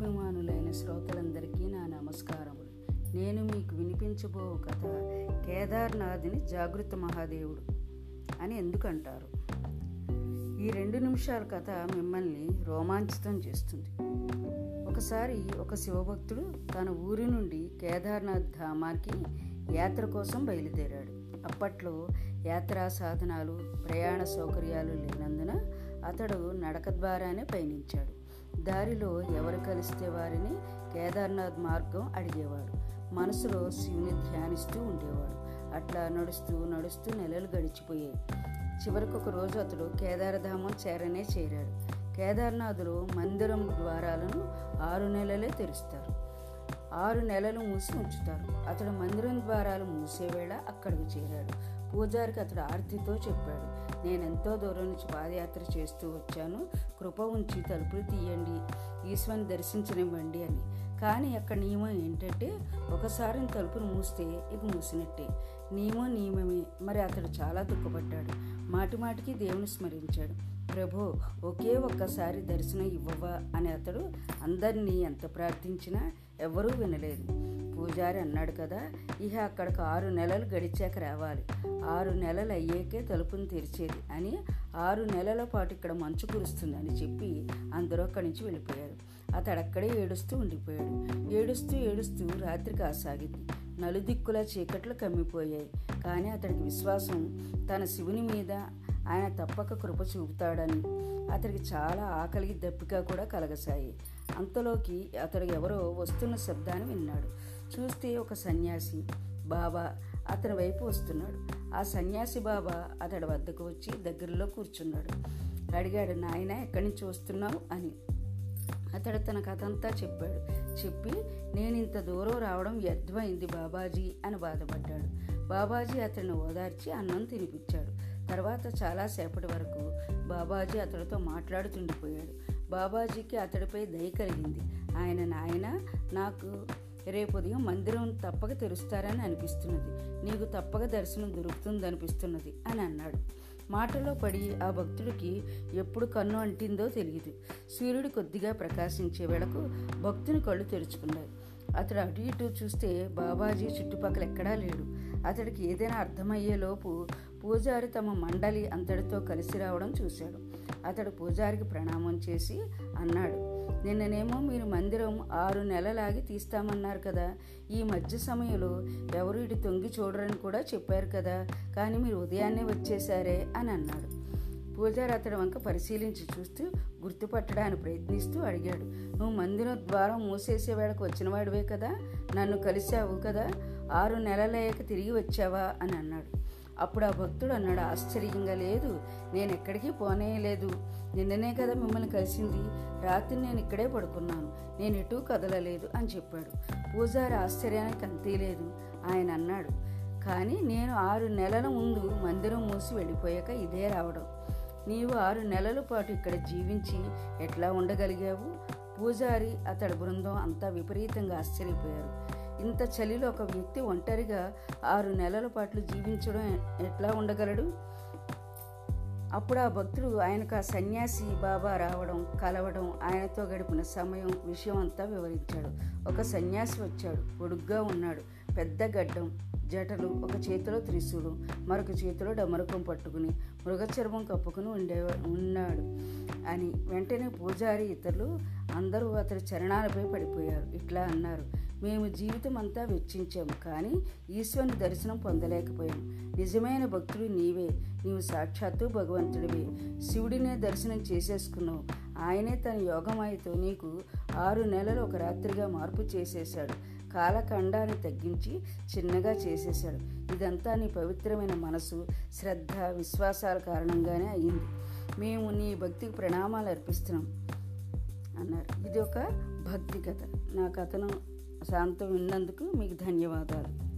అభిమానులైన శ్రోతలందరికీ నా నమస్కారములు. నేను మీకు వినిపించబో కథ కేదార్నాథ్ని జాగృత మహాదేవుడు అని ఎందుకంటారు? ఈ రెండు నిమిషాల కథ మిమ్మల్ని రోమాంచితం చేస్తుంది. ఒకసారి ఒక శివభక్తుడు తన ఊరి నుండి కేదార్నాథ్ ధామాకి యాత్ర కోసం బయలుదేరాడు. అప్పట్లో యాత్రా సాధనాలు ప్రయాణ సౌకర్యాలు లేనందున అతడు నడక ద్వారానే పయనించాడు. దారిలో ఎవరు కలిస్తే వారిని కేదార్నాథ్ మార్గం అడిగేవాడు మనసులో శివుని ధ్యానిస్తూ ఉండేవాడు అట్లా నడుస్తూ నడుస్తూ నెలలు గడిచిపోయాయి. చివరికి ఒక రోజు అతడు కేదారధామం చేరనే చేరాడు. కేదార్నాథులు మందిరం ద్వారాలను ఆరు నెలలే తెరుస్తారు. ఆరు నెలలు మూసి ఉంచుతారు. అతడు మందిరం ద్వారాలు మూసేవేళ అక్కడికి చేరాడు. పూజారికి అతడు ఆర్తితో చెప్పాడు. నేను ఎంతో దూరం నుంచి పాదయాత్ర చేస్తూ వచ్చాను. కృప ఉంచి తలుపులు తీయండి. ఈశ్వరుని దర్శించనివ్వండి అని. కానీ అక్కడ నియమం ఏంటంటే ఒకసారి తలుపును మూస్తే ఇక మూసినట్టే. నియమం నియమమే. మరి అతడు చాలా దుఃఖపడ్డాడు. మాటి మాటికి దేవుని స్మరించాడు. ప్రభు ఒకే ఒక్కసారి దర్శనం ఇవ్వవా? అని అతడు అందరినీ ఎంత ప్రార్థించినా ఎవరూ వినలేదు. పూజారి అన్నాడు కదా ఇహ అక్కడికి ఆరు నెలలు గడిచాక రావాలి. ఆరు నెలలు అయ్యాకే తలుపును తెరిచేది అని ఆరు నెలల పాటు ఇక్కడ మంచు కురుస్తుంది అని చెప్పి అందరూ అక్కడి నుంచి వెళ్ళిపోయారు. అతడు అక్కడే ఏడుస్తూ ఉండిపోయాడు. ఏడుస్తూ ఏడుస్తూ రాత్రి కాసాగింది. నలుదిక్కుల చీకట్లు కమ్మిపోయాయి. కానీ అతడికి విశ్వాసం తన శివుని మీద ఆయన తప్పక కృప చూపుతాడని అతడికి చాలా ఆకలికి దప్పిక కూడా కలగసాయి. అంతలోకి అతడు ఎవరో వస్తున్న శబ్దాన్ని విన్నాడు. చూస్తే ఒక సన్యాసి బాబా అతని వైపు వస్తున్నాడు. ఆ సన్యాసి బాబా అతడి వద్దకు వచ్చి దగ్గరలో కూర్చున్నాడు. అడిగాడు నాయన ఎక్కడి నుంచి వస్తున్నావు? అని. అతడు తన కథ అంతా చెప్పాడు. చెప్పి నేను ఇంత దూరం రావడం వ్యర్థమైంది బాబాజీ అని బాధపడ్డాడు. బాబాజీ అతన్ని ఓదార్చి అన్నం తినిపించాడు. తర్వాత చాలాసేపటి వరకు బాబాజీ అతడితో మాట్లాడుతుండిపోయాడు. బాబాజీకి అతడిపై దయ కలిగింది. ఆయన నాయన నాకు రేపు ఉదయం మందిరం తప్పక తెరుస్తారని అనిపిస్తున్నది. నీకు తప్పక దర్శనం దొరుకుతుంది అనిపిస్తున్నది అని అన్నాడు. మాటలో పడి ఆ భక్తుడికి ఎప్పుడు కన్ను అంటిందో తెలియదు. సూర్యుడు కొద్దిగా ప్రకాశించే వేళకు భక్తుని కళ్ళు తెరుచుకున్నాయి. అతడు అటు ఇటు చూస్తే బాబాజీ చుట్టుపక్కల ఎక్కడా లేడు. అతడికి ఏదైనా అర్థమయ్యేలోపు పూజారి తమ మండలి అంతటితో కలిసి రావడం చూశాడు. అతడు పూజారికి ప్రణామం చేసి అన్నాడు నిన్ననేమో మీరు మందిరం ఆరు నెలలాగి తీస్తామన్నారు కదా. ఈ మధ్య సమయంలో ఎవరు ఇటు తొంగి చూడరని కూడా చెప్పారు కదా. కానీ మీరు ఉదయాన్నే వచ్చేసారే అని అన్నాడు. పూజారి అతడి వంక పరిశీలించి చూస్తూ గుర్తుపట్టడానికి ప్రయత్నిస్తూ అడిగాడు. నువ్వు మందిరం ద్వారం మూసేసే వేళకు వచ్చినవాడివే కదా? నన్ను కలిశావు కదా? ఆరు నెలలయ్యాక తిరిగి వచ్చావా? అని అన్నాడు. అప్పుడు ఆ భక్తుడు అన్నాడు ఆశ్చర్యంగా లేదు నేను ఎక్కడికి పోనే లేదు నిన్ననే కదా మిమ్మల్ని కలిసింది. రాత్రి నేను ఇక్కడే పడుకున్నాను. నేను ఎటూ కదలలేదు అని చెప్పాడు. పూజారి ఆశ్చర్యానికి అంతే లేదు. ఆయన అన్నాడు కానీ నేను ఆరు నెలల ముందు మందిరం మూసి వెళ్ళిపోయాక ఇదే రావడం. నీవు ఆరు నెలల పాటు ఇక్కడ జీవించి ఎట్లా ఉండగలిగావు? పూజారి అతడి బృందం అంతా విపరీతంగా ఆశ్చర్యపోయారు. ఇంత చలిలో ఒక వ్యక్తి ఒంటరిగా ఆరు నెలల పాటు జీవించడం ఎట్లా ఉండగలడు? అప్పుడు ఆ భక్తుడు ఆయనకు ఆ సన్యాసి బాబా రావడం కలవడం ఆయనతో గడిపిన సమయం విషయం అంతా వివరించాడు. ఒక సన్యాసి వచ్చాడు పొడుగ్గా ఉన్నాడు. పెద్ద గడ్డం జటలు ఒక చేతిలో త్రిశూలం మరొక చేతిలో డమరకం పట్టుకుని మృగచర్మం కప్పుకుని ఉండే ఉన్నాడు అని వెంటనే పూజారి ఇతరులు అందరూ అతడి చరణాలపై పడిపోయారు. ఇట్లా అన్నారు మేము జీవితం అంతా వెచ్చించాము కానీ ఈశ్వరుని దర్శనం పొందలేకపోయాం నిజమైన భక్తుడు నీవే నీవు సాక్షాత్తు భగవంతుడివే. శివుడినే దర్శనం చేసేసుకున్నావు. ఆయనే తన యోగమాయతో నీకు ఆరు నెలలు ఒక రాత్రిగా మార్పు చేసేశాడు. కాలఖండాన్ని తగ్గించి చిన్నగా చేసేశాడు. ఇదంతా నీ పవిత్రమైన మనసు శ్రద్ధ విశ్వాసాల కారణంగానే అయ్యింది. మేము నీ భక్తికి ప్రణామాలు అర్పిస్తున్నాం అన్నారు. ఇది ఒక భక్తి కథ. నా కథను శాంతం విన్నందుకు మీకు ధన్యవాదాలు.